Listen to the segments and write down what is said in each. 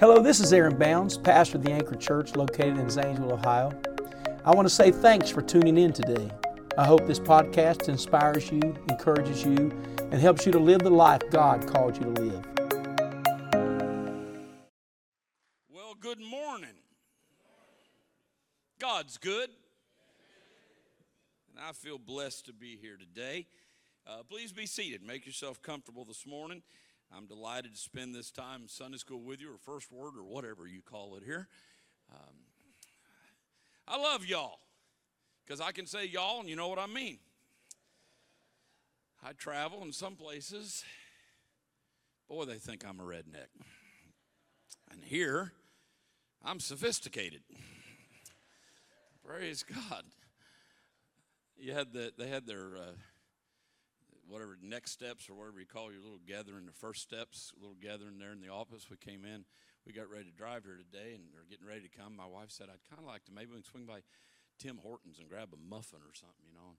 Hello, this is Aaron Bounds, pastor of the Anchor Church located in Zanesville, Ohio. I want to say thanks for tuning in today. I hope this podcast inspires you, encourages you, and helps you to live the life God called you to live. Well, good morning. God's good. And I feel blessed to be here today. Uh, please be seated. Make yourself comfortable this morning. I'm delighted to spend this time Sunday school with you, or first word, or whatever you call it here. Um, I love y'all because I can say y'all and you know what I mean. I travel in some places, boy, they think I'm a redneck. And here, I'm sophisticated. Praise God. You had the, they had their uh, whatever next steps or whatever you call your little gathering, the first steps, little gathering there in the office. We came in, we got ready to drive here today, and they're getting ready to come. My wife said, "I'd kind of like to maybe we can swing by Tim Hortons and grab a muffin or something, you know."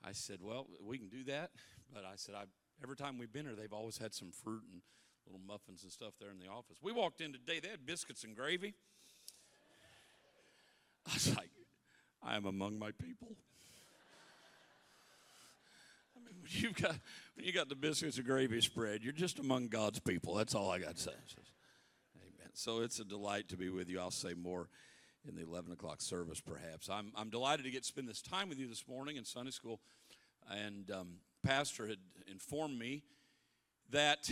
And I said, "Well, we can do that," but I said, "I every time we've been here, they've always had some fruit and little muffins and stuff there in the office." We walked in today; they had biscuits and gravy. I was like, "I am among my people." You've got when you got the biscuits and gravy spread, you're just among God's people. That's all I got to say. Amen. So it's a delight to be with you. I'll say more in the 11 o'clock service, perhaps. I'm I'm delighted to get to spend this time with you this morning in Sunday school, and um, Pastor had informed me that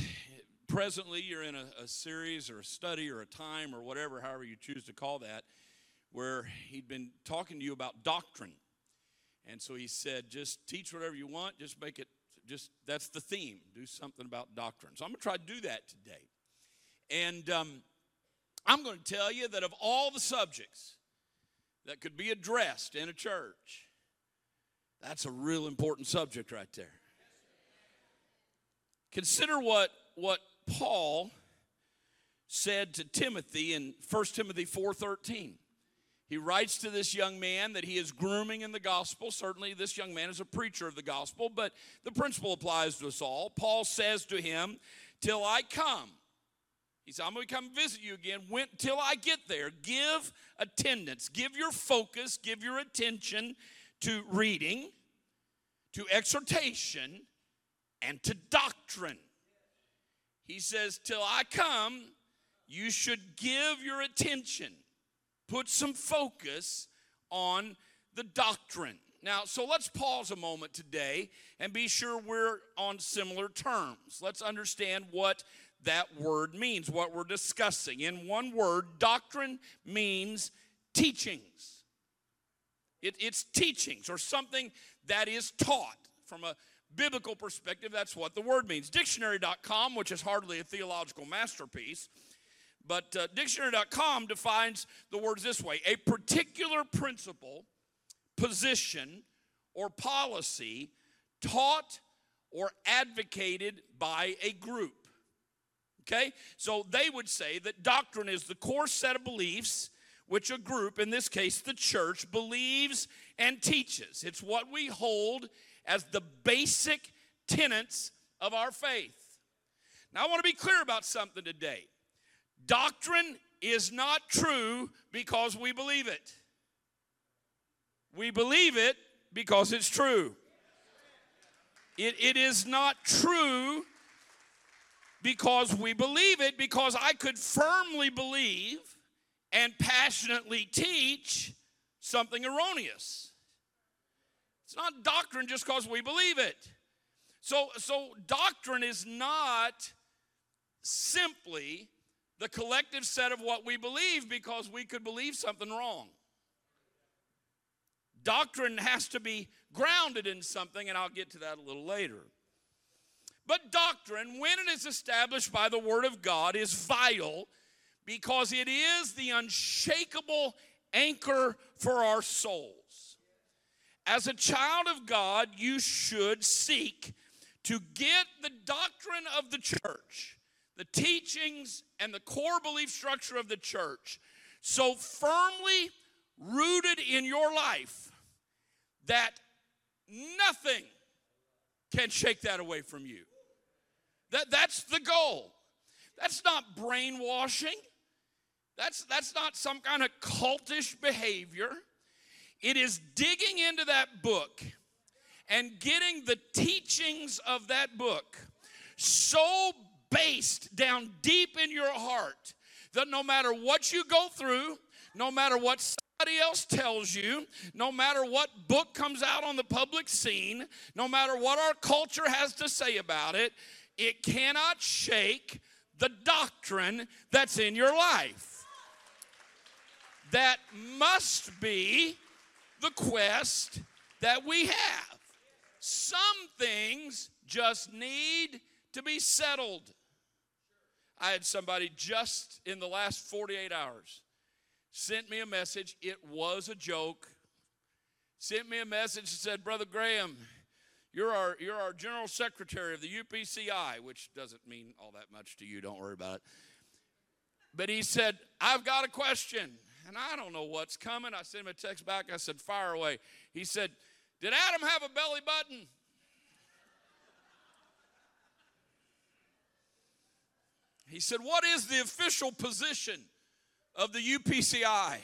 presently you're in a, a series or a study or a time or whatever, however you choose to call that, where he'd been talking to you about doctrine. And so he said, just teach whatever you want, just make it, just that's the theme. Do something about doctrine. So I'm going to try to do that today. And um, I'm going to tell you that of all the subjects that could be addressed in a church, that's a real important subject right there. Consider what, what Paul said to Timothy in 1 Timothy 4:13. He writes to this young man that he is grooming in the gospel. Certainly, this young man is a preacher of the gospel, but the principle applies to us all. Paul says to him, Till I come. He said, I'm going to come visit you again. When, till I get there, give attendance, give your focus, give your attention to reading, to exhortation, and to doctrine. He says, Till I come, you should give your attention put some focus on the doctrine. Now, so let's pause a moment today and be sure we're on similar terms. Let's understand what that word means, what we're discussing. In one word, doctrine means teachings. It, it's teachings or something that is taught from a biblical perspective. That's what the word means. Dictionary.com, which is hardly a theological masterpiece, but uh, dictionary.com defines the words this way a particular principle, position, or policy taught or advocated by a group. Okay? So they would say that doctrine is the core set of beliefs which a group, in this case the church, believes and teaches. It's what we hold as the basic tenets of our faith. Now, I want to be clear about something today. Doctrine is not true because we believe it. We believe it because it's true. It, it is not true because we believe it, because I could firmly believe and passionately teach something erroneous. It's not doctrine just because we believe it. So, so doctrine is not simply the collective set of what we believe because we could believe something wrong. Doctrine has to be grounded in something, and I'll get to that a little later. But doctrine, when it is established by the Word of God, is vital because it is the unshakable anchor for our souls. As a child of God, you should seek to get the doctrine of the church the teachings and the core belief structure of the church so firmly rooted in your life that nothing can shake that away from you. That, that's the goal. That's not brainwashing. That's, that's not some kind of cultish behavior. It is digging into that book and getting the teachings of that book so based down deep in your heart that no matter what you go through, no matter what somebody else tells you, no matter what book comes out on the public scene, no matter what our culture has to say about it, it cannot shake the doctrine that's in your life that must be the quest that we have. Some things just need to be settled. I had somebody just in the last 48 hours sent me a message. It was a joke. Sent me a message and said, Brother Graham, you're our, you're our general secretary of the UPCI, which doesn't mean all that much to you. Don't worry about it. But he said, I've got a question and I don't know what's coming. I sent him a text back. I said, Fire away. He said, Did Adam have a belly button? He said, What is the official position of the UPCI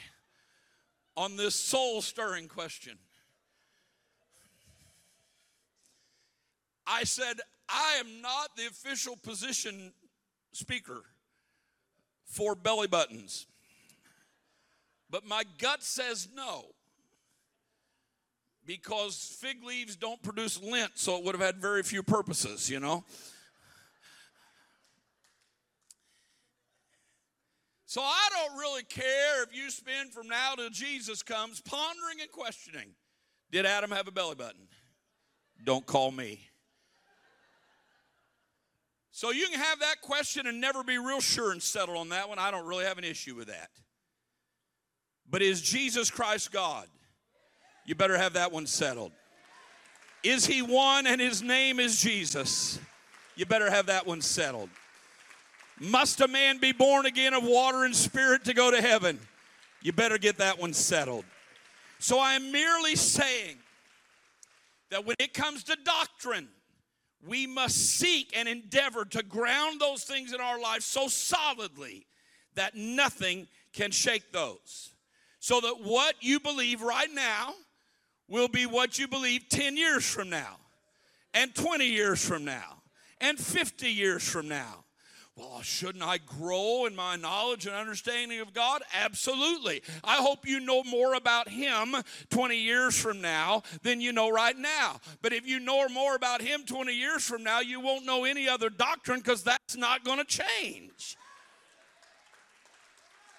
on this soul stirring question? I said, I am not the official position speaker for belly buttons. But my gut says no. Because fig leaves don't produce lint, so it would have had very few purposes, you know? So I don't really care if you spend from now till Jesus comes pondering and questioning Did Adam have a belly button? Don't call me. So you can have that question and never be real sure and settle on that one. I don't really have an issue with that. But is Jesus Christ God? You better have that one settled. Is he one and his name is Jesus? You better have that one settled. Must a man be born again of water and spirit to go to heaven? You better get that one settled. So I am merely saying that when it comes to doctrine, we must seek and endeavor to ground those things in our life so solidly that nothing can shake those so that what you believe right now will be what you believe 10 years from now, and 20 years from now, and 50 years from now. Well, shouldn't I grow in my knowledge and understanding of God? Absolutely. I hope you know more about Him 20 years from now than you know right now. But if you know more about Him 20 years from now, you won't know any other doctrine because that's not going to change.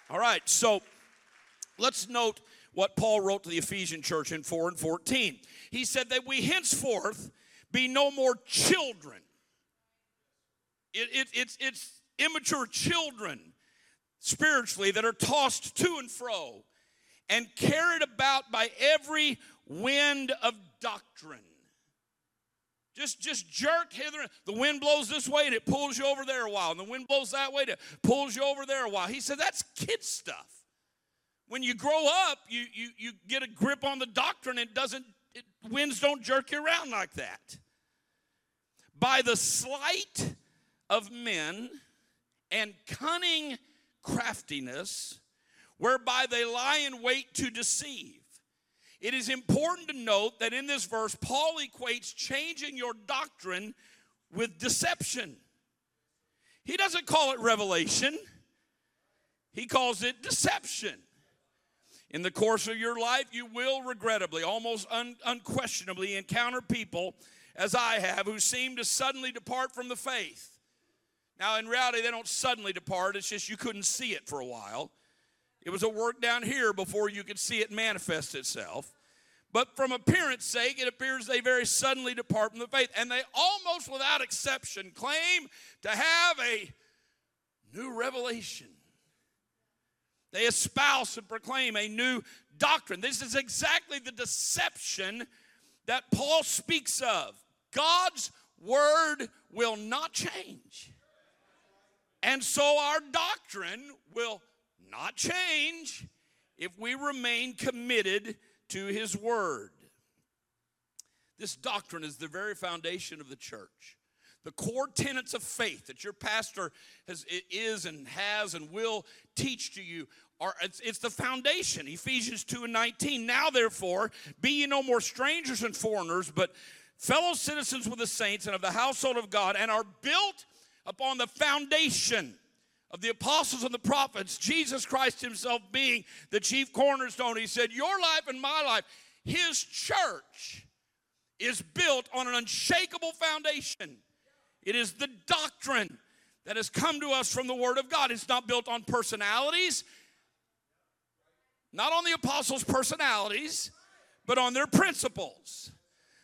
All right, so Let's note what Paul wrote to the Ephesian church in 4 and 14. He said that we henceforth be no more children. It, it, it's, it's immature children spiritually that are tossed to and fro and carried about by every wind of doctrine. Just, just jerk hither. The wind blows this way and it pulls you over there a while. And the wind blows that way and it pulls you over there a while. He said that's kid stuff. When you grow up, you, you, you get a grip on the doctrine. It doesn't, it, winds don't jerk you around like that. By the sleight of men and cunning craftiness, whereby they lie in wait to deceive. It is important to note that in this verse, Paul equates changing your doctrine with deception. He doesn't call it revelation, he calls it deception. In the course of your life, you will regrettably, almost un- unquestionably, encounter people, as I have, who seem to suddenly depart from the faith. Now, in reality, they don't suddenly depart, it's just you couldn't see it for a while. It was a work down here before you could see it manifest itself. But from appearance sake, it appears they very suddenly depart from the faith. And they almost without exception claim to have a new revelation. They espouse and proclaim a new doctrine. This is exactly the deception that Paul speaks of. God's word will not change. And so our doctrine will not change if we remain committed to his word. This doctrine is the very foundation of the church. the core tenets of faith that your pastor has, is and has and will teach to you are it's, it's, the foundation ephesians 2 and 19 now therefore be ye no more strangers and foreigners but fellow citizens with the saints and of the household of god and are built upon the foundation of the apostles and the prophets jesus christ himself being the chief cornerstone he said your life and my life his church is built on an unshakable foundation it is the doctrine that has come to us from the Word of God. It's not built on personalities, not on the apostles' personalities, but on their principles.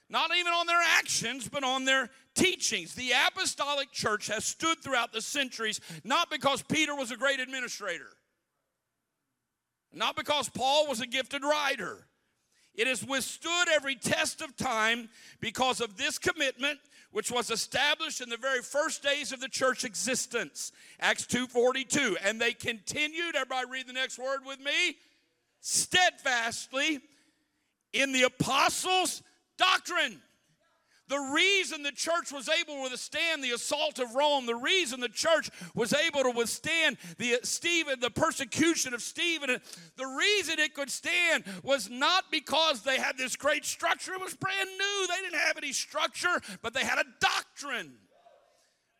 Not even on their actions, but on their teachings. The apostolic church has stood throughout the centuries not because Peter was a great administrator, not because Paul was a gifted writer. It has withstood every test of time because of this commitment which was established in the very first days of the church existence acts 2.42 and they continued everybody read the next word with me steadfastly in the apostles doctrine the reason the church was able to withstand the assault of Rome, the reason the church was able to withstand the uh, Stephen, the persecution of Stephen, the reason it could stand was not because they had this great structure. It was brand new. They didn't have any structure, but they had a doctrine.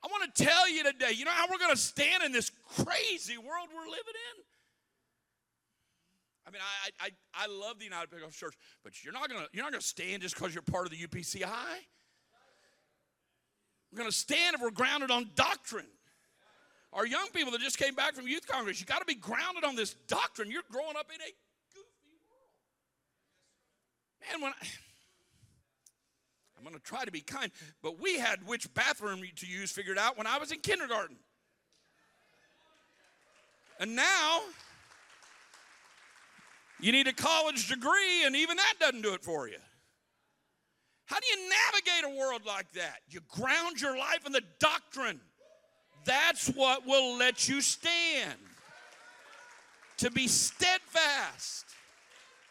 I want to tell you today, you know how we're going to stand in this crazy world we're living in? I mean, I, I, I love the United Pentecostal Church, but you're not gonna you're not gonna stand just because you're part of the UPCI. We're going to stand if we're grounded on doctrine. Our young people that just came back from youth congress, you got to be grounded on this doctrine. You're growing up in a goofy world. Man, when I, I'm going to try to be kind, but we had which bathroom to use figured out when I was in kindergarten. And now, you need a college degree, and even that doesn't do it for you. How do you navigate a world like that? You ground your life in the doctrine. That's what will let you stand. To be steadfast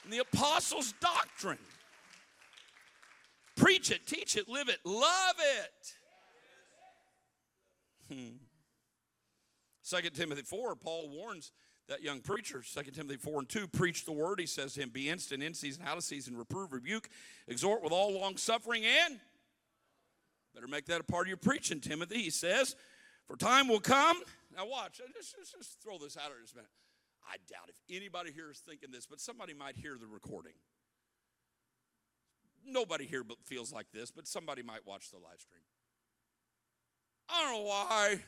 in the apostles' doctrine. Preach it, teach it, live it, love it. Hmm. 2 Timothy 4, Paul warns that young preacher, 2 Timothy 4 and 2, preach the word. He says to him, Be instant in season, out of season, reprove, rebuke, exhort with all long suffering, and better make that a part of your preaching, Timothy. He says, For time will come. Now, watch, uh, just, just, just throw this out here just a minute. I doubt if anybody here is thinking this, but somebody might hear the recording. Nobody here feels like this, but somebody might watch the live stream. I don't know why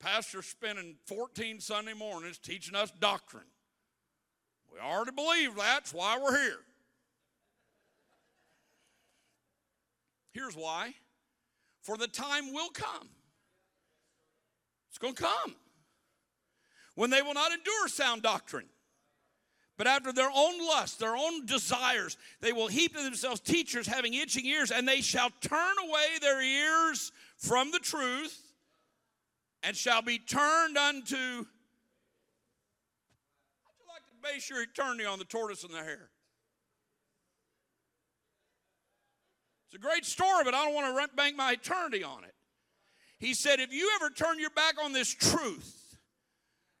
Pastor spending 14 Sunday mornings teaching us doctrine. We already believe that's why we're here. Here's why. For the time will come. It's going to come. When they will not endure sound doctrine, but after their own lust, their own desires, they will heap to themselves teachers having itching ears, and they shall turn away their ears from the truth and shall be turned unto. How'd you like to base your eternity on the tortoise and the hare? It's a great story, but I don't want to bank my eternity on it. He said, if you ever turn your back on this truth,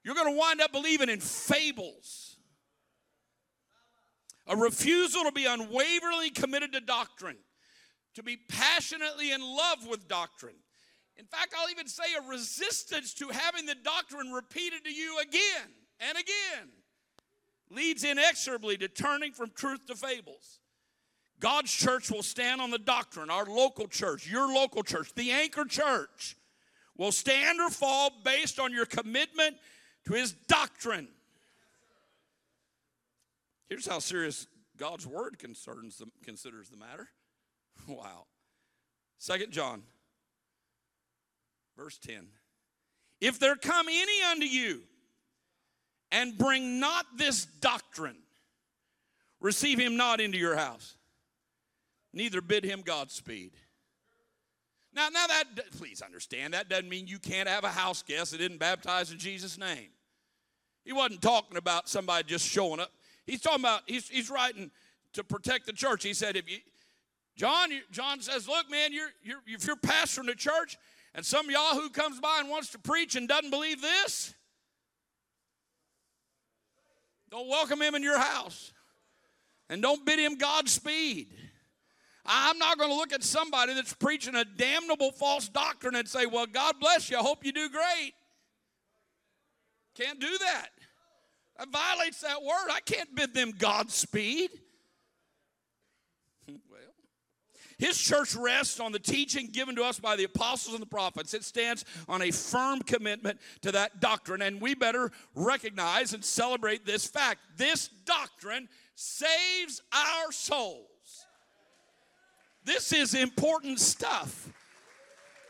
you're going to wind up believing in fables. A refusal to be unwaveringly committed to doctrine, to be passionately in love with doctrine, in fact, I'll even say a resistance to having the doctrine repeated to you again and again leads inexorably to turning from truth to fables. God's church will stand on the doctrine. Our local church, your local church, the anchor church, will stand or fall based on your commitment to his doctrine. Here's how serious God's word concerns the, considers the matter. Wow. Second John Verse 10 If there come any unto you and bring not this doctrine, receive him not into your house, neither bid him Godspeed. Now, now that please understand that doesn't mean you can't have a house guest that didn't baptize in Jesus' name. He wasn't talking about somebody just showing up. He's talking about he's, he's writing to protect the church. He said, if you John, John says, Look, man, you're, you're, if you're pastoring a church and some Yahoo comes by and wants to preach and doesn't believe this, don't welcome him in your house and don't bid him Godspeed. I'm not going to look at somebody that's preaching a damnable false doctrine and say, Well, God bless you. I hope you do great. Can't do that. That violates that word. I can't bid them Godspeed. well, his church rests on the teaching given to us by the apostles and the prophets. It stands on a firm commitment to that doctrine, and we better recognize and celebrate this fact. This doctrine saves our souls. This is important stuff.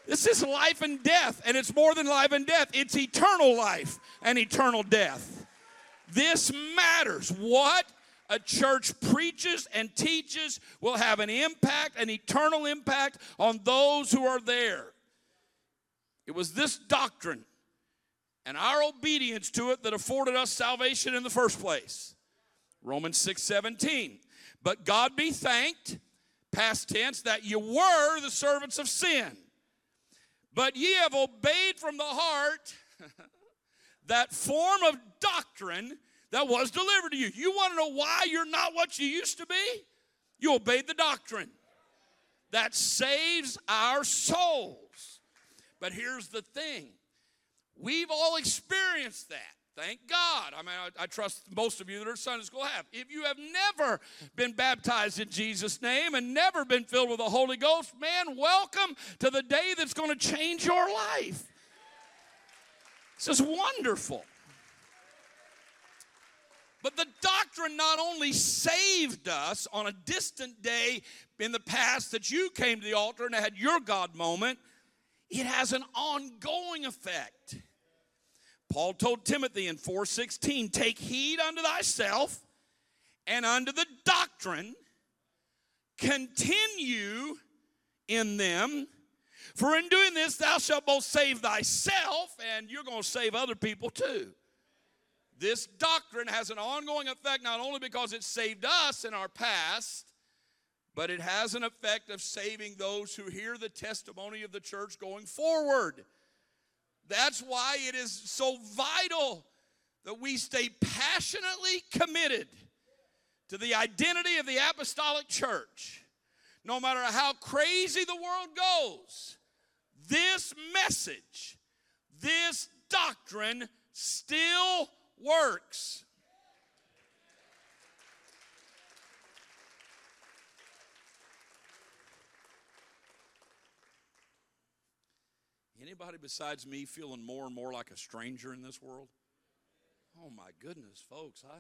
This is life and death, and it's more than life and death, it's eternal life and eternal death. This matters. What a church preaches and teaches will have an impact, an eternal impact on those who are there. It was this doctrine and our obedience to it that afforded us salvation in the first place. Romans 6 17. But God be thanked past tense, that you were the servants of sin. But ye have obeyed from the heart that form of doctrine that was delivered to you. You want to know why you're not what you used to be? You obeyed the doctrine that saves our souls. But here's the thing we've all experienced that. Thank God. I mean, I, I, trust most of you that are Sunday school have. If you have never been baptized in Jesus' name and never been filled with the Holy Ghost, man, welcome to the day that's going to change your life. This is wonderful. But the doctrine not only saved us on a distant day in the past that you came to the altar and had your God moment, it has an ongoing effect. Paul told Timothy in 4:16, "Take heed unto thyself and unto the doctrine, continue in them, for in doing this thou shalt both save thyself and you're going to save other people too." This doctrine has an ongoing effect not only because it saved us in our past, but it has an effect of saving those who hear the testimony of the church going forward. That's why it is so vital that we stay passionately committed to the identity of the apostolic church. No matter how crazy the world goes, this message, this doctrine still works. Anybody besides me feeling more and more like a stranger in this world? Oh my goodness, folks, I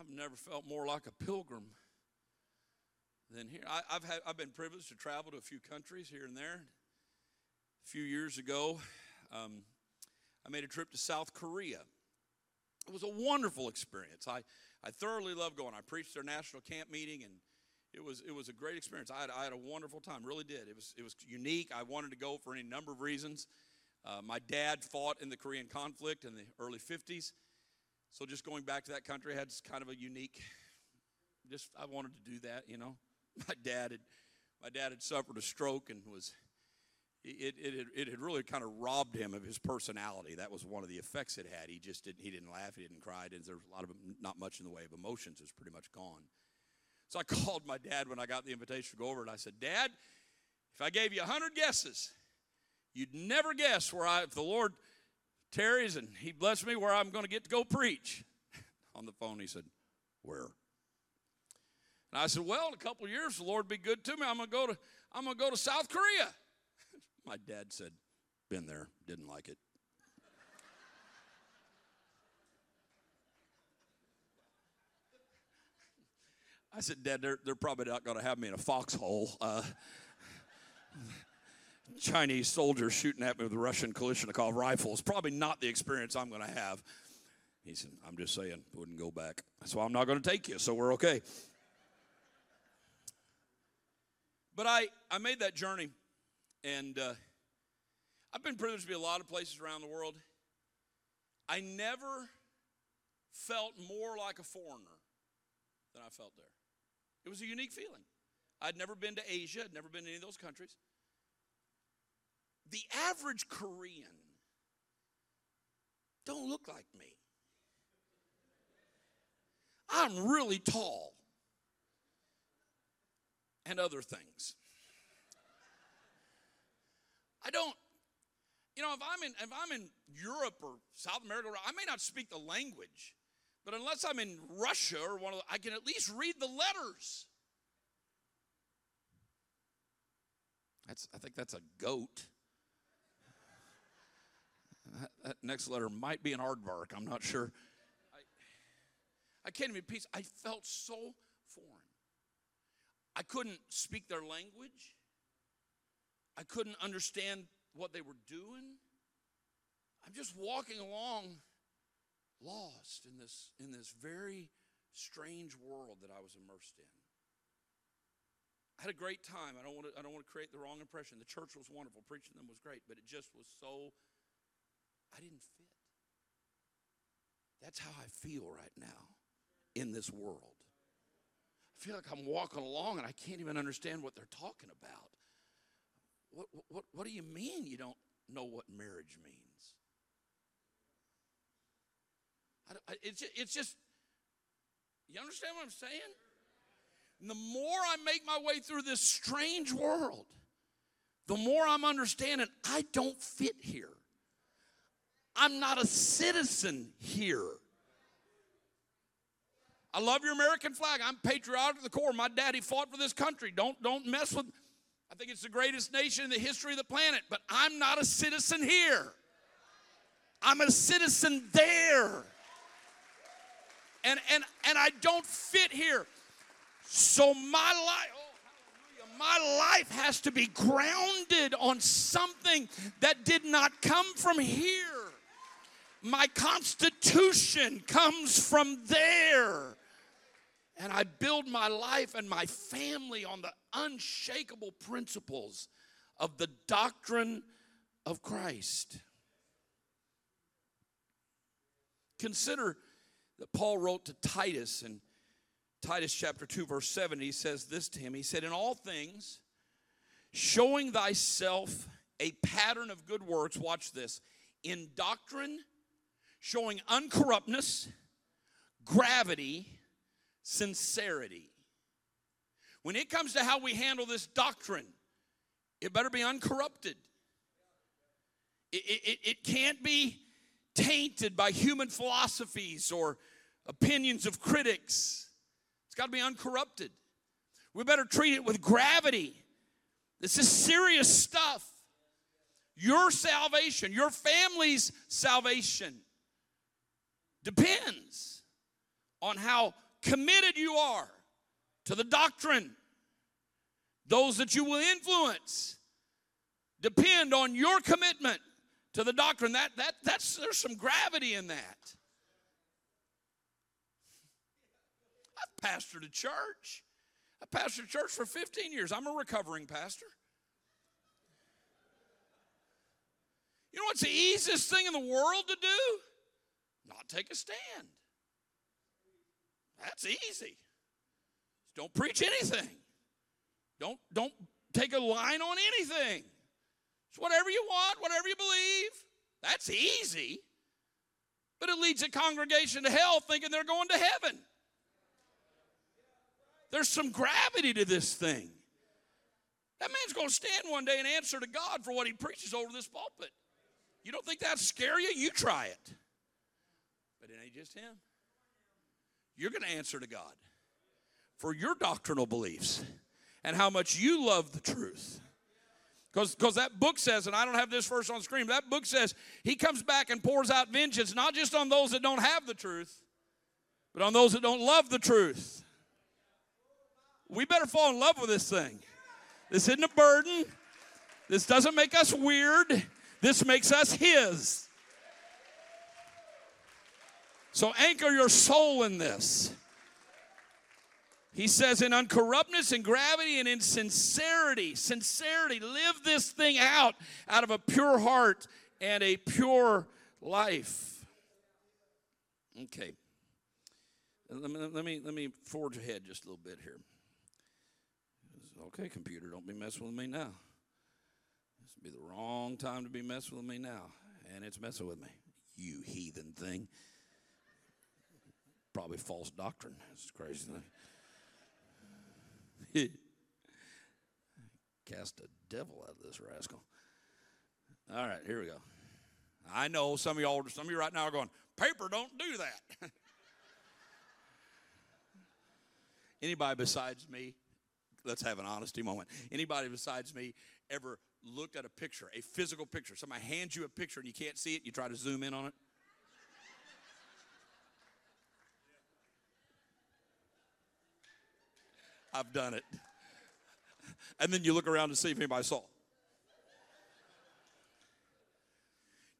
I've never felt more like a pilgrim than here. I, have had I've been privileged to travel to a few countries here and there. A few years ago, um, I made a trip to South Korea. It was a wonderful experience. I, I thoroughly loved going. I preached their national camp meeting and it was it was a great experience. I had, I had a wonderful time, really did. It was it was unique. I wanted to go for any number of reasons. Uh, my dad fought in the Korean conflict in the early 50s, so just going back to that country had kind of a unique. Just I wanted to do that, you know. My dad had my dad had suffered a stroke and was it, it, it, had really kind of robbed him of his personality. That was one of the effects it had. He just didn't, he didn't laugh, he didn't cry. There's a lot of, not much in the way of emotions. It was pretty much gone. So I called my dad when I got the invitation to go over, and I said, Dad, if I gave you 100 guesses, you'd never guess where I, if the Lord tarries and He bless me, where I'm going to get to go preach. On the phone, he said, Where? And I said, Well, in a couple years, the Lord be good to me. I'm going to go to, I'm going to, go to South Korea. My dad said, Been there, didn't like it. I said, Dad, they're, they're probably not going to have me in a foxhole. Uh, Chinese soldiers shooting at me with Russian Kalashnikov rifles. Probably not the experience I'm going to have. He said, I'm just saying, wouldn't go back. So I'm not going to take you, so we're okay. But I, I made that journey, and uh, I've been privileged to be a lot of places around the world. I never felt more like a foreigner than I felt there. It was a unique feeling. I'd never been to Asia, I'd never been to any of those countries. The average Korean don't look like me. I'm really tall and other things. I don't, you know, if I'm in if I'm in Europe or South America, I may not speak the language, but unless I'm in Russia or one of the, I can at least read the letters. That's I think that's a goat. That, that next letter might be an aardvark. I'm not sure. I, I can't even peace. I felt so foreign. I couldn't speak their language. I couldn't understand what they were doing. I'm just walking along lost in this in this very strange world that I was immersed in. I had a great time. I don't want to I don't want to create the wrong impression. The church was wonderful. Preaching them was great, but it just was so I didn't fit. That's how I feel right now in this world. I feel like I'm walking along and I can't even understand what they're talking about. What, what, what do you mean you don't know what marriage means? I, I, it's, it's just, you understand what I'm saying? And the more I make my way through this strange world, the more I'm understanding I don't fit here. I'm not a citizen here. I love your American flag. I'm patriotic to the core. My daddy fought for this country. Don't, don't mess with I think it's the greatest nation in the history of the planet, but I'm not a citizen here. I'm a citizen there. And and and I don't fit here. So my life oh, my life has to be grounded on something that did not come from here. My constitution comes from there. And I build my life and my family on the unshakable principles of the doctrine of Christ. Consider that Paul wrote to Titus in Titus chapter 2, verse 7. He says this to him He said, In all things, showing thyself a pattern of good works, watch this, in doctrine, showing uncorruptness, gravity, sincerity. When it comes to how we handle this doctrine, it better be uncorrupted. It, it, it can't be tainted by human philosophies or opinions of critics. It's got to be uncorrupted. We better treat it with gravity. This is serious stuff. Your salvation, your family's salvation depends on how committed you are to the doctrine. Those that you will influence depend on your commitment to the doctrine. That, that, that's, there's some gravity in that. I've pastored a church. I pastored a church for 15 years. I'm a recovering pastor. You know what's the easiest thing in the world to do? Not take a stand. That's easy. Don't preach anything. Don't, don't take a line on anything. It's whatever you want, whatever you believe. That's easy. But it leads a congregation to hell thinking they're going to heaven. There's some gravity to this thing. That man's going to stand one day and answer to God for what he preaches over this pulpit. You don't think that scare you? You try it. But it ain't just him you're going to answer to God for your doctrinal beliefs and how much you love the truth. Because that book says, and I don't have this verse on screen, that book says he comes back and pours out vengeance not just on those that don't have the truth, but on those that don't love the truth. We better fall in love with this thing. This isn't a burden. This doesn't make us weird. This makes us his. So anchor your soul in this. He says, in uncorruptness and gravity and in sincerity, sincerity, live this thing out out of a pure heart and a pure life. Okay. Let me, let me, let me forge ahead just a little bit here. Okay, computer, don't be messing with me now. This would be the wrong time to be messing with me now. And it's messing with me. You heathen thing. Probably false doctrine. It's crazy thing. Cast a devil out of this rascal. All right, here we go. I know some of y'all, some of you right now are going, paper don't do that. Anybody besides me, let's have an honesty moment. Anybody besides me ever looked at a picture, a physical picture? Somebody hands you a picture and you can't see it, you try to zoom in on it? I've done it. And then you look around to see if anybody saw.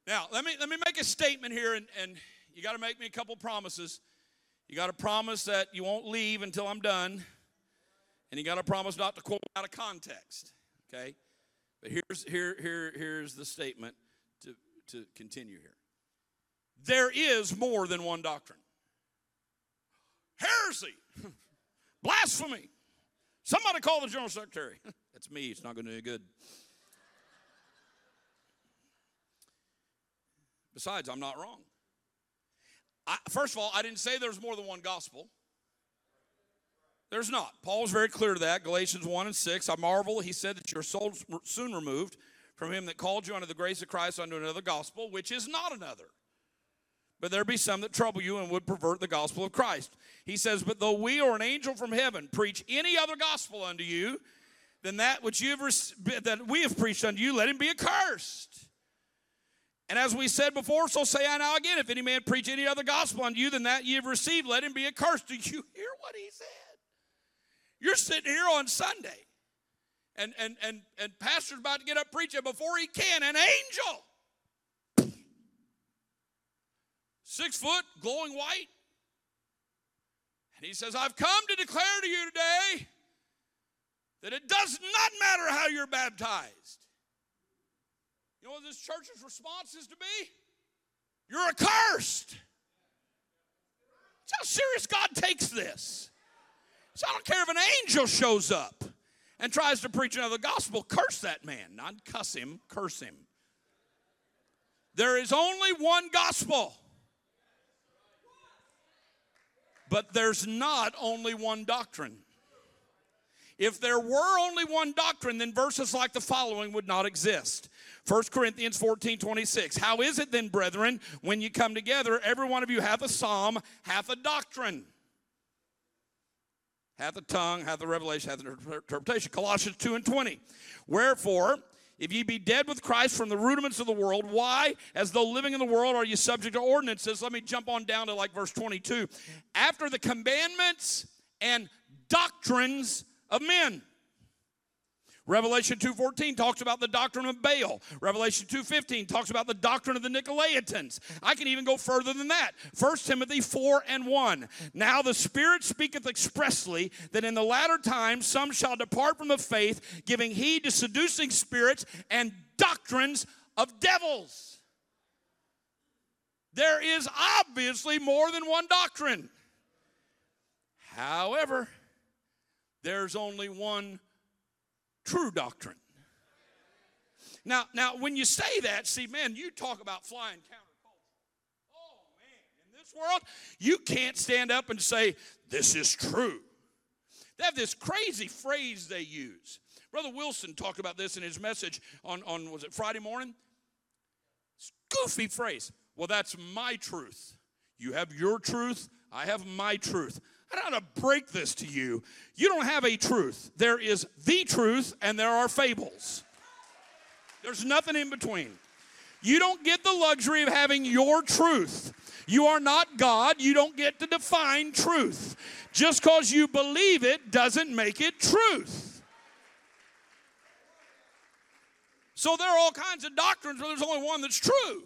Now, let me let me make a statement here, and, and you got to make me a couple promises. You got to promise that you won't leave until I'm done, and you got to promise not to quote out of context. Okay, but here's here here here's the statement to to continue here. There is more than one doctrine. Heresy, blasphemy. Somebody call the general secretary. That's me. It's not going to do good. Besides, I'm not wrong. I, first of all, I didn't say there's more than one gospel. There's not. Paul was very clear to that. Galatians 1 and 6. I marvel, he said, that your souls soon removed from him that called you unto the grace of Christ unto another gospel, which is not another. But there be some that trouble you and would pervert the gospel of Christ. He says, But though we or an angel from heaven preach any other gospel unto you than that which you have that we have preached unto you, let him be accursed. And as we said before, so say I now again, if any man preach any other gospel unto you than that ye have received, let him be accursed. Do you hear what he said? You're sitting here on Sunday, and and and and pastor's about to get up preaching before he can, an angel. Six foot, glowing white. And he says, I've come to declare to you today that it does not matter how you're baptized. You know what this church's response is to be? You're accursed. That's how serious God takes this. So I don't care if an angel shows up and tries to preach another gospel, curse that man. Not cuss him, curse him. There is only one gospel. But there's not only one doctrine. If there were only one doctrine, then verses like the following would not exist. 1 Corinthians 14 26. How is it then, brethren, when you come together, every one of you hath a psalm, hath a doctrine, hath a tongue, hath a revelation, hath an interpretation? Colossians 2 and 20. Wherefore, if ye be dead with Christ from the rudiments of the world, why, as though living in the world, are you subject to ordinances? Let me jump on down to like verse 22. After the commandments and doctrines of men. Revelation 2:14 talks about the doctrine of Baal. Revelation 2:15 talks about the doctrine of the Nicolaitans. I can even go further than that. 1 Timothy 4 and 1. Now the Spirit speaketh expressly that in the latter times some shall depart from the faith, giving heed to seducing spirits and doctrines of devils. There is obviously more than one doctrine. However, there's only one true doctrine. Now, now, when you say that, see, man, you talk about flying counterculture. Oh man, in this world, you can't stand up and say this is true. They have this crazy phrase they use. Brother Wilson talked about this in his message on, on was it Friday morning? Goofy phrase. Well, that's my truth. You have your truth, I have my truth. I don't how to break this to you. You don't have a truth. There is the truth and there are fables. There's nothing in between. You don't get the luxury of having your truth. You are not God. You don't get to define truth. Just because you believe it doesn't make it truth. So there are all kinds of doctrines but there's only one that's true.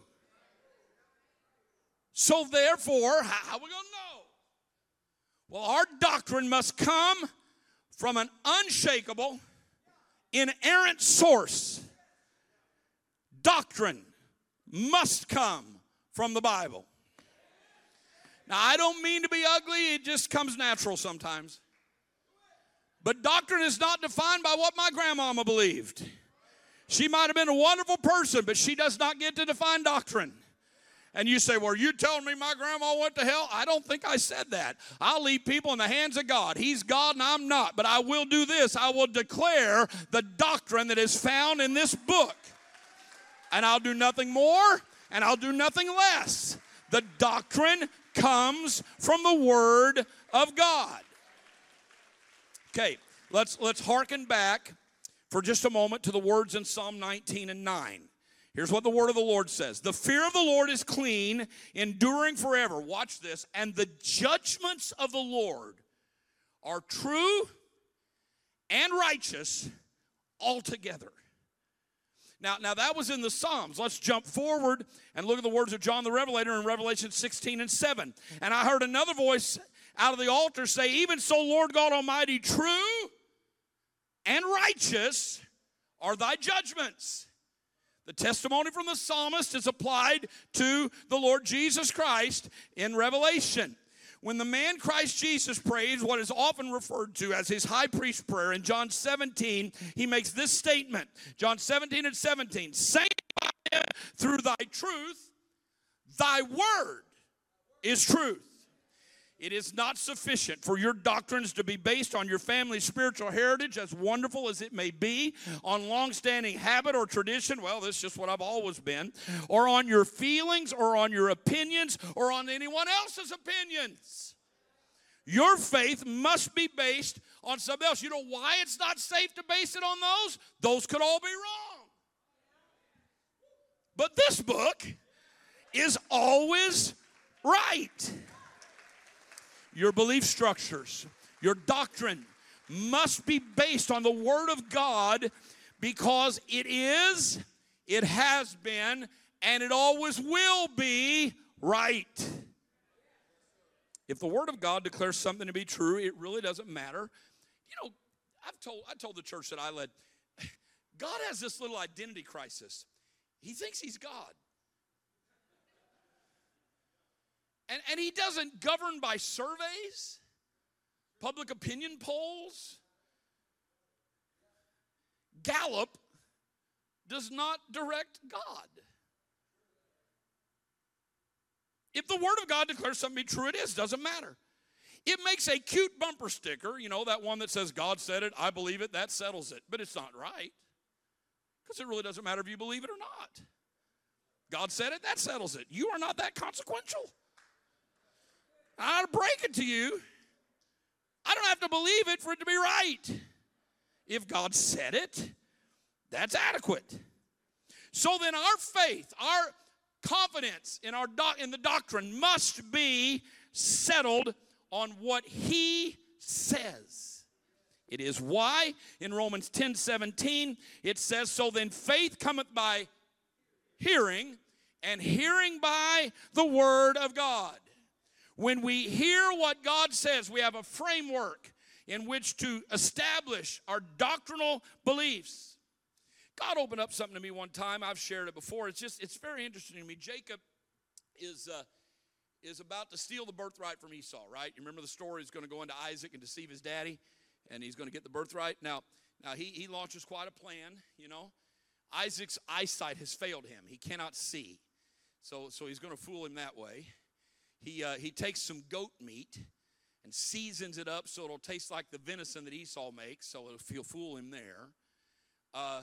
So therefore, how are we going to know? Well, our doctrine must come from an unshakable, inerrant source. Doctrine must come from the Bible. Now, I don't mean to be ugly, it just comes natural sometimes. But doctrine is not defined by what my grandmama believed. She might have been a wonderful person, but she does not get to define doctrine. And you say, Well, you telling me my grandma went to hell? I don't think I said that. I'll leave people in the hands of God. He's God and I'm not. But I will do this I will declare the doctrine that is found in this book. And I'll do nothing more and I'll do nothing less. The doctrine comes from the Word of God. Okay, let's let's hearken back for just a moment to the words in Psalm 19 and 9. Here's what the word of the Lord says The fear of the Lord is clean, enduring forever. Watch this. And the judgments of the Lord are true and righteous altogether. Now, now that was in the Psalms. Let's jump forward and look at the words of John the Revelator in Revelation 16 and 7. And I heard another voice out of the altar say, Even so, Lord God Almighty, true and righteous are thy judgments. The testimony from the psalmist is applied to the Lord Jesus Christ in Revelation. When the man Christ Jesus prays what is often referred to as his high priest prayer in John 17, he makes this statement John 17 and 17 Sanctify through thy truth, thy word is truth. It is not sufficient for your doctrines to be based on your family's spiritual heritage, as wonderful as it may be, on long-standing habit or tradition. Well, this is just what I've always been, or on your feelings, or on your opinions, or on anyone else's opinions. Your faith must be based on something else. You know why it's not safe to base it on those? Those could all be wrong. But this book is always right. Your belief structures, your doctrine must be based on the Word of God because it is, it has been, and it always will be right. If the Word of God declares something to be true, it really doesn't matter. You know, I've told I told the church that I led, God has this little identity crisis. He thinks he's God. And, and he doesn't govern by surveys, public opinion polls. Gallup does not direct God. If the Word of God declares something to be true, it is, doesn't matter. It makes a cute bumper sticker, you know, that one that says, God said it, I believe it, that settles it. But it's not right. Because it really doesn't matter if you believe it or not. God said it, that settles it. You are not that consequential. I ought to break it to you. I don't have to believe it for it to be right. If God said it, that's adequate. So then, our faith, our confidence in our do- in the doctrine must be settled on what He says. It is why in Romans 10 17 it says, So then faith cometh by hearing, and hearing by the word of God. When we hear what God says, we have a framework in which to establish our doctrinal beliefs. God opened up something to me one time. I've shared it before. It's just, it's very interesting to me. Jacob is, uh, is about to steal the birthright from Esau, right? You remember the story? He's going to go into Isaac and deceive his daddy, and he's going to get the birthright. Now, now he, he launches quite a plan, you know. Isaac's eyesight has failed him. He cannot see. So, so he's going to fool him that way he, uh, he takes some goat meat and seasons it up so it'll taste like the venison that Esau makes, so it'll feel fool him there. Uh,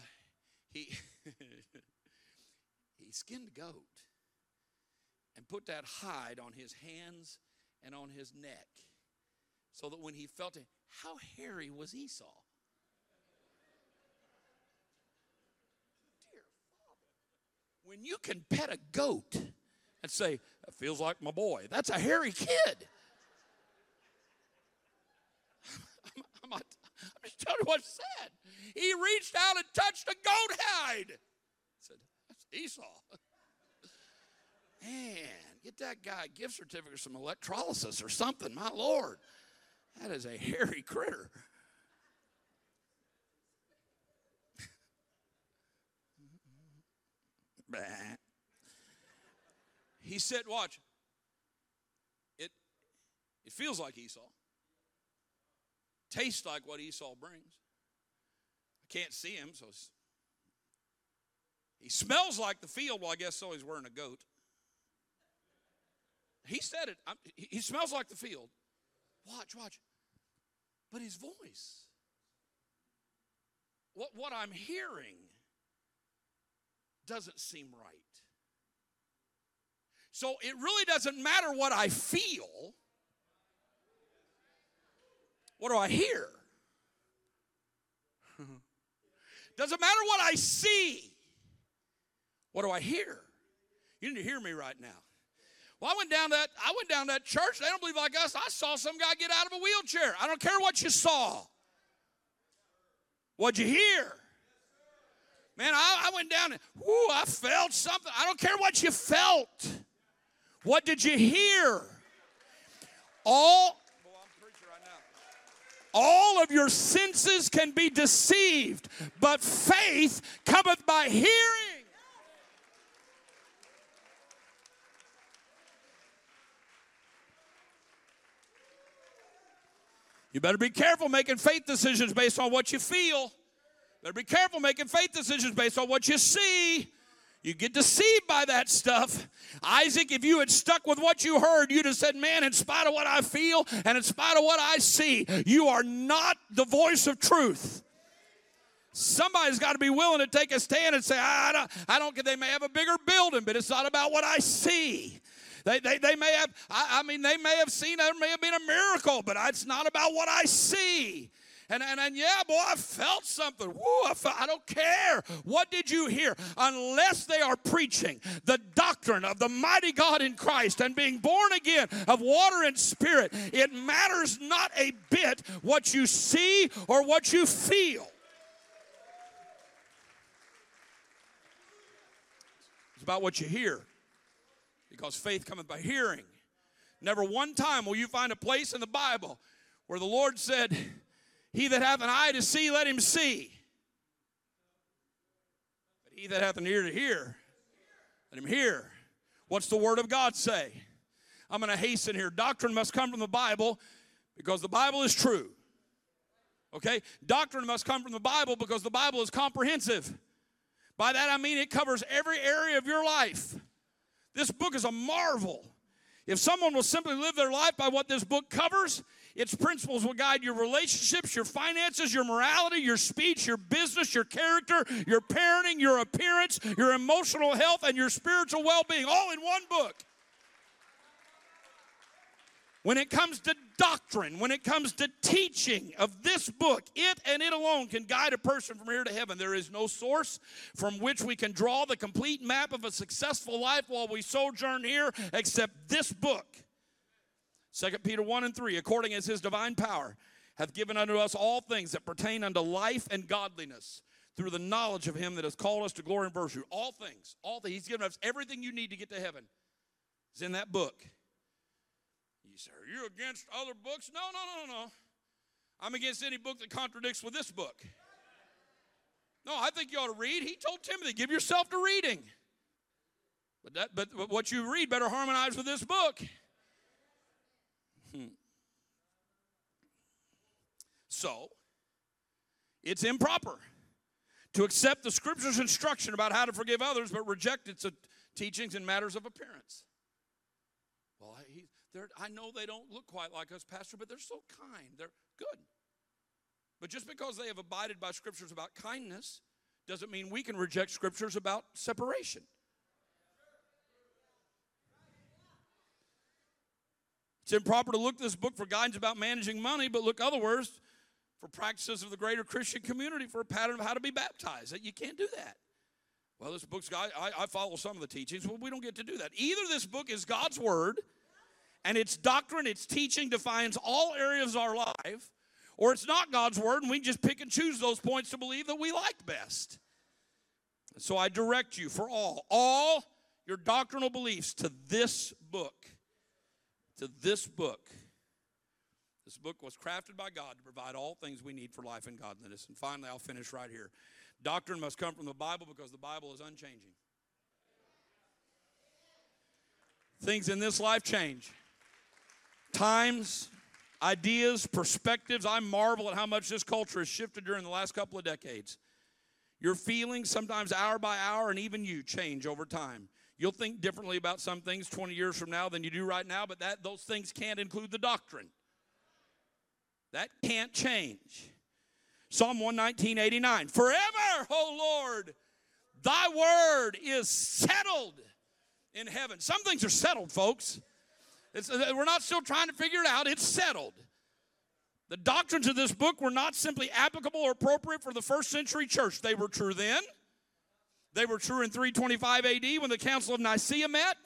he he skinned a goat and put that hide on his hands and on his neck, so that when he felt it, how hairy was Esau? Dear Father, when you can pet a goat and say, That feels like my boy. That's a hairy kid. I'm, not, I'm just telling you what's said. He reached out and touched a goat hide. I said, That's Esau. Man, get that guy a gift certificate or some electrolysis or something. My Lord, that is a hairy critter. He said, watch, it, it feels like Esau. tastes like what Esau brings. I can't see him, so he smells like the field. Well, I guess so. He's wearing a goat. He said it. I'm, he smells like the field. Watch, watch. But his voice, what, what I'm hearing, doesn't seem right. So it really doesn't matter what I feel. What do I hear? doesn't matter what I see. What do I hear? You need to hear me right now. Well, I went down that I went down that church. They don't believe like us. I saw some guy get out of a wheelchair. I don't care what you saw. What'd you hear? Man, I, I went down and whoo, I felt something. I don't care what you felt. What did you hear? All all of your senses can be deceived, but faith cometh by hearing. You better be careful making faith decisions based on what you feel. Better be careful making faith decisions based on what you see. You get deceived by that stuff. Isaac, if you had stuck with what you heard, you'd have said, Man, in spite of what I feel and in spite of what I see, you are not the voice of truth. Somebody's got to be willing to take a stand and say, I don't, I don't, they may have a bigger building, but it's not about what I see. They, they, they may have, I, I mean, they may have seen, there may have been a miracle, but it's not about what I see. And, and, and yeah, boy, I felt something. Woo, I, felt, I don't care. What did you hear? Unless they are preaching the doctrine of the mighty God in Christ and being born again of water and spirit, it matters not a bit what you see or what you feel. It's about what you hear because faith cometh by hearing. Never one time will you find a place in the Bible where the Lord said, He that hath an eye to see, let him see. But he that hath an ear to hear, let him hear. What's the Word of God say? I'm going to hasten here. Doctrine must come from the Bible because the Bible is true. Okay? Doctrine must come from the Bible because the Bible is comprehensive. By that I mean it covers every area of your life. This book is a marvel. If someone will simply live their life by what this book covers, its principles will guide your relationships, your finances, your morality, your speech, your business, your character, your parenting, your appearance, your emotional health, and your spiritual well being, all in one book. When it comes to doctrine, when it comes to teaching of this book, it and it alone can guide a person from here to heaven. There is no source from which we can draw the complete map of a successful life while we sojourn here except this book. 2 Peter 1 and 3, according as his divine power hath given unto us all things that pertain unto life and godliness through the knowledge of him that has called us to glory and virtue. All things, all things. He's given us everything you need to get to heaven. Is in that book. You say, Are you against other books? No, no, no, no, no. I'm against any book that contradicts with this book. No, I think you ought to read. He told Timothy, give yourself to reading. But, that, but, but what you read better harmonize with this book. Hmm. So, it's improper to accept the scripture's instruction about how to forgive others, but reject its teachings in matters of appearance. Well, he, I know they don't look quite like us, Pastor, but they're so kind. They're good. But just because they have abided by scriptures about kindness doesn't mean we can reject scriptures about separation. It's improper to look this book for guidance about managing money, but look otherwise for practices of the greater Christian community for a pattern of how to be baptized. You can't do that. Well, this book's I, I follow some of the teachings. Well, we don't get to do that. Either this book is God's word and its doctrine, its teaching defines all areas of our life, or it's not God's word and we just pick and choose those points to believe that we like best. So I direct you for all, all your doctrinal beliefs to this book. To this book. This book was crafted by God to provide all things we need for life and godliness. And finally, I'll finish right here. Doctrine must come from the Bible because the Bible is unchanging. Things in this life change. Times, ideas, perspectives. I marvel at how much this culture has shifted during the last couple of decades. Your feelings, sometimes hour by hour, and even you change over time. You'll think differently about some things 20 years from now than you do right now, but that those things can't include the doctrine. That can't change. Psalm 119, 89. Forever, O Lord, thy word is settled in heaven. Some things are settled, folks. It's, uh, we're not still trying to figure it out, it's settled. The doctrines of this book were not simply applicable or appropriate for the first century church. They were true then. They were true in 325 AD when the Council of Nicaea met.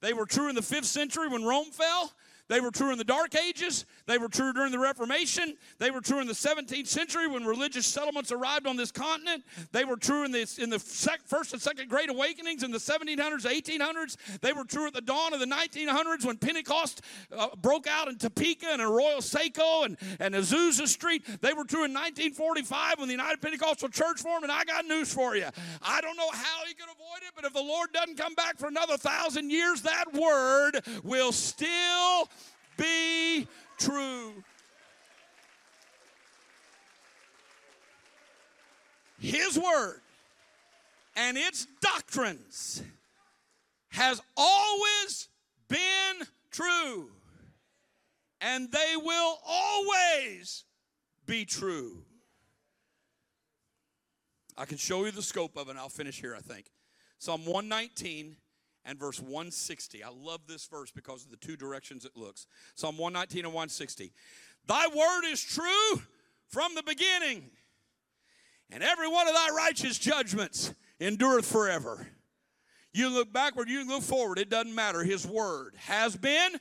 They were true in the 5th century when Rome fell. They were true in the Dark Ages. They were true during the Reformation. They were true in the 17th century when religious settlements arrived on this continent. They were true in the, in the sec, first and second Great Awakenings in the 1700s, 1800s. They were true at the dawn of the 1900s when Pentecost uh, broke out in Topeka and Royal Seco and, and Azusa Street. They were true in 1945 when the United Pentecostal Church formed. And I got news for you. I don't know how he could avoid it, but if the Lord doesn't come back for another thousand years, that word will still be true. His word and its doctrines has always been true, and they will always be true. I can show you the scope of it, I'll finish here, I think. Psalm 119 and verse 160. I love this verse because of the two directions it looks. Psalm 119 and 160. Thy word is true from the beginning, and every one of thy righteous judgments endureth forever. You look backward, you look forward, it doesn't matter. His word has been,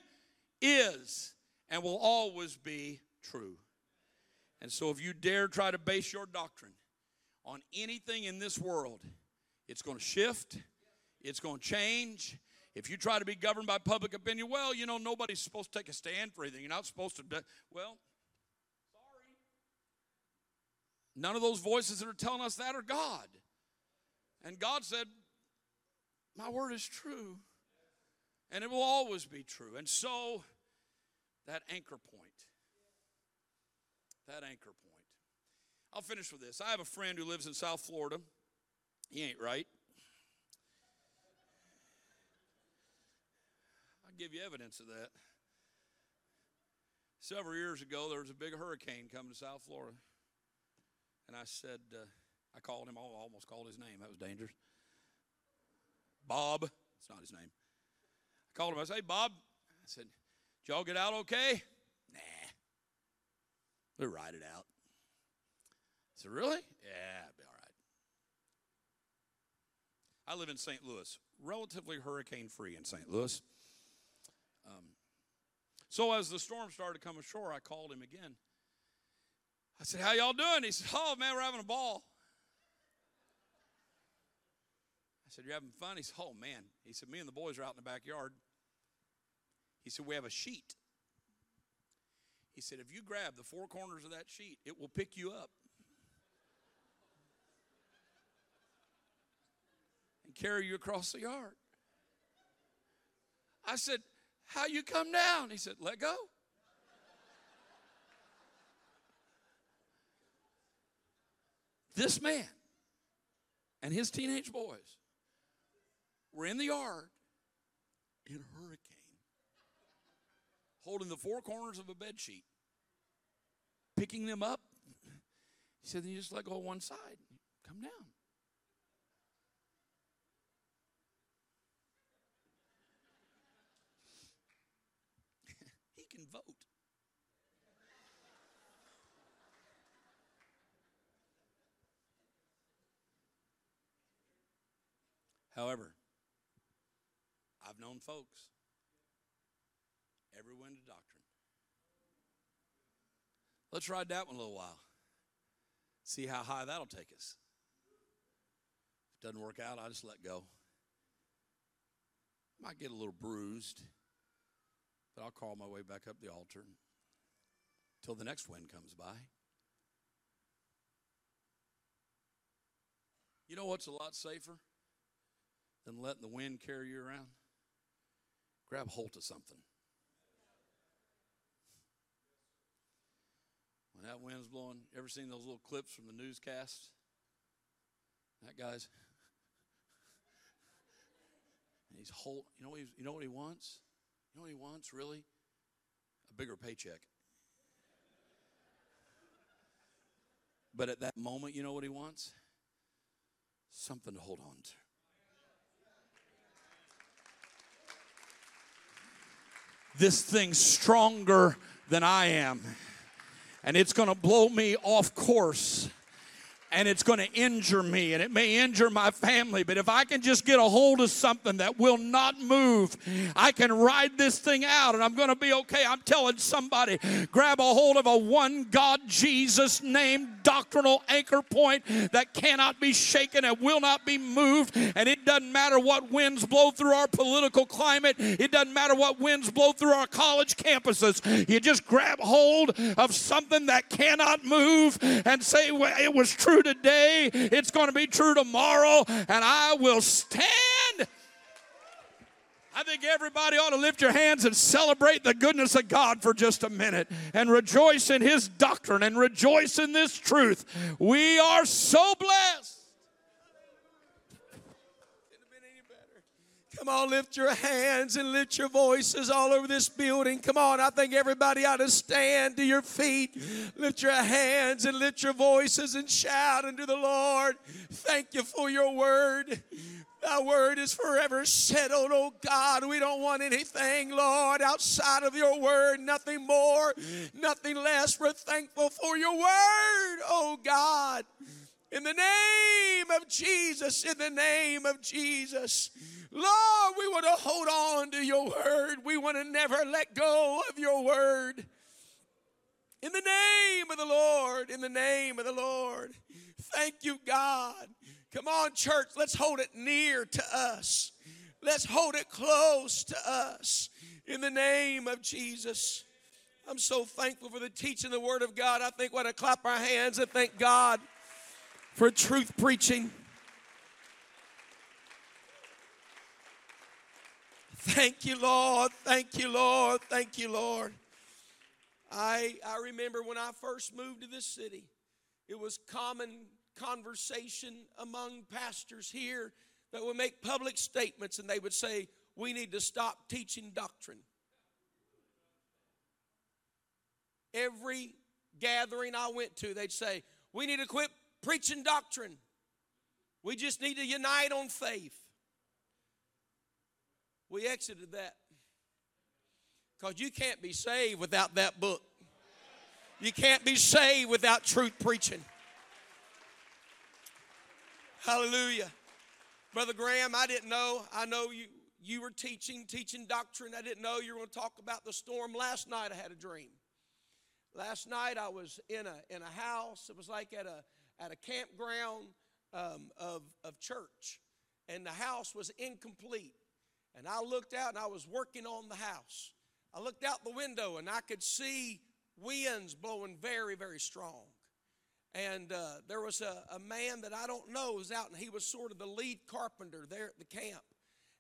is, and will always be true. And so if you dare try to base your doctrine on anything in this world, it's going to shift it's going to change. If you try to be governed by public opinion, well, you know, nobody's supposed to take a stand for anything. You're not supposed to. Well, sorry. None of those voices that are telling us that are God. And God said, My word is true. And it will always be true. And so, that anchor point. That anchor point. I'll finish with this. I have a friend who lives in South Florida. He ain't right. Give you evidence of that. Several years ago, there was a big hurricane coming to South Florida. And I said, uh, I called him, I almost called his name. That was dangerous. Bob. It's not his name. I called him. I said, hey, Bob. I said, did y'all get out okay? Nah. We'll ride it out. I said, really? Yeah, it'll be all right. I live in St. Louis, relatively hurricane free in St. Louis. So as the storm started to come ashore, I called him again. I said, How y'all doing? He said, Oh, man, we're having a ball. I said, You're having fun? He said, Oh, man. He said, Me and the boys are out in the backyard. He said, We have a sheet. He said, If you grab the four corners of that sheet, it will pick you up and carry you across the yard. I said, how you come down? He said, Let go. this man and his teenage boys were in the yard in a hurricane, holding the four corners of a bed sheet, picking them up. He said, Then you just let go of one side, come down. Vote. However, I've known folks every wind of doctrine. Let's ride that one a little while. See how high that'll take us. If it doesn't work out, I just let go. Might get a little bruised. But I'll crawl my way back up the altar till the next wind comes by. You know what's a lot safer than letting the wind carry you around? Grab hold of something. when that wind's blowing. Ever seen those little clips from the newscasts? That guy's. He's whole. You know what? you know what he wants? You know what he wants really? A bigger paycheck. But at that moment, you know what he wants? Something to hold on to. This thing's stronger than I am, and it's going to blow me off course and it's going to injure me and it may injure my family. But if I can just get a hold of something that will not move, I can ride this thing out and I'm going to be okay. I'm telling somebody, grab a hold of a one God Jesus name doctrinal anchor point that cannot be shaken and will not be moved. And it doesn't matter what winds blow through our political climate, it doesn't matter what winds blow through our college campuses. You just grab hold of something that cannot move and say, well, it was true true today, it's going to be true tomorrow, and I will stand. I think everybody ought to lift your hands and celebrate the goodness of God for just a minute and rejoice in His doctrine and rejoice in this truth. We are so blessed. Come on, lift your hands and lift your voices all over this building. Come on, I think everybody ought to stand to your feet. Lift your hands and lift your voices and shout unto the Lord. Thank you for your word. Thy word is forever settled, oh God. We don't want anything, Lord, outside of your word. Nothing more, nothing less. We're thankful for your word, oh God. In the name of Jesus, in the name of Jesus. Lord, we want to hold on to your word. We want to never let go of your word. In the name of the Lord, in the name of the Lord. Thank you, God. Come on, church, let's hold it near to us. Let's hold it close to us in the name of Jesus. I'm so thankful for the teaching the Word of God. I think we ought to clap our hands and thank God for truth preaching. Thank you, Lord. Thank you, Lord. Thank you, Lord. I, I remember when I first moved to this city, it was common conversation among pastors here that would make public statements and they would say, We need to stop teaching doctrine. Every gathering I went to, they'd say, We need to quit preaching doctrine. We just need to unite on faith. We exited that. Because you can't be saved without that book. You can't be saved without truth preaching. Hallelujah. Brother Graham, I didn't know. I know you, you were teaching, teaching doctrine. I didn't know you were going to talk about the storm. Last night I had a dream. Last night I was in a, in a house. It was like at a, at a campground um, of, of church. And the house was incomplete. And I looked out and I was working on the house. I looked out the window and I could see winds blowing very, very strong. And uh, there was a, a man that I don't know was out, and he was sort of the lead carpenter there at the camp.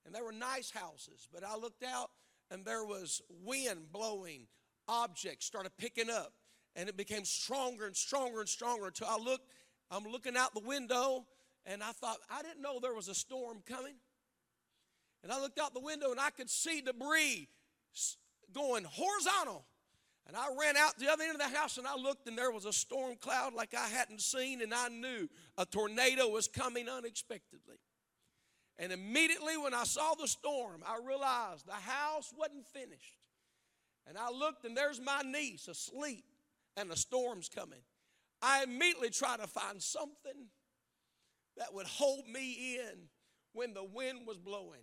And there were nice houses, but I looked out and there was wind blowing. Objects started picking up, and it became stronger and stronger and stronger until I looked. I'm looking out the window, and I thought, I didn't know there was a storm coming. And I looked out the window and I could see debris going horizontal. And I ran out the other end of the house and I looked and there was a storm cloud like I hadn't seen, and I knew a tornado was coming unexpectedly. And immediately when I saw the storm, I realized the house wasn't finished. And I looked and there's my niece asleep and the storm's coming. I immediately tried to find something that would hold me in when the wind was blowing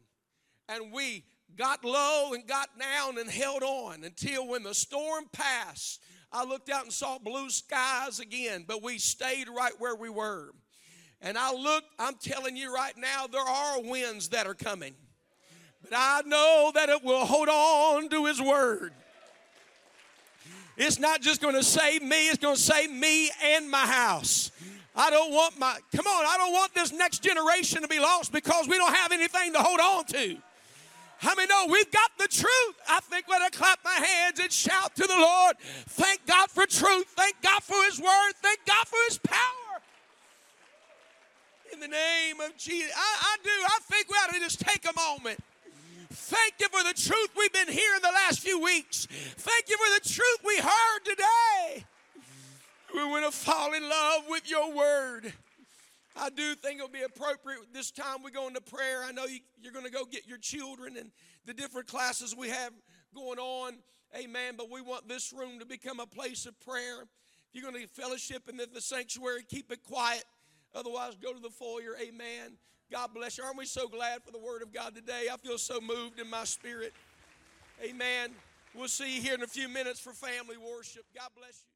and we got low and got down and held on until when the storm passed, I looked out and saw blue skies again, but we stayed right where we were. And I looked, I'm telling you right now, there are winds that are coming. But I know that it will hold on to His word. It's not just going to save me, it's going to save me and my house. I don't want my, come on, I don't want this next generation to be lost because we don't have anything to hold on to. How many know we've got the truth? I think when I clap my hands and shout to the Lord, thank God for truth, thank God for His word, thank God for His power. In the name of Jesus. I, I do. I think we ought to just take a moment. Thank you for the truth we've been hearing the last few weeks. Thank you for the truth we heard today. We want to fall in love with your word. I do think it'll be appropriate this time we go into prayer. I know you, you're going to go get your children and the different classes we have going on. Amen. But we want this room to become a place of prayer. If you're going to fellowship in the sanctuary, keep it quiet. Otherwise, go to the foyer. Amen. God bless you. Aren't we so glad for the word of God today? I feel so moved in my spirit. Amen. We'll see you here in a few minutes for family worship. God bless you.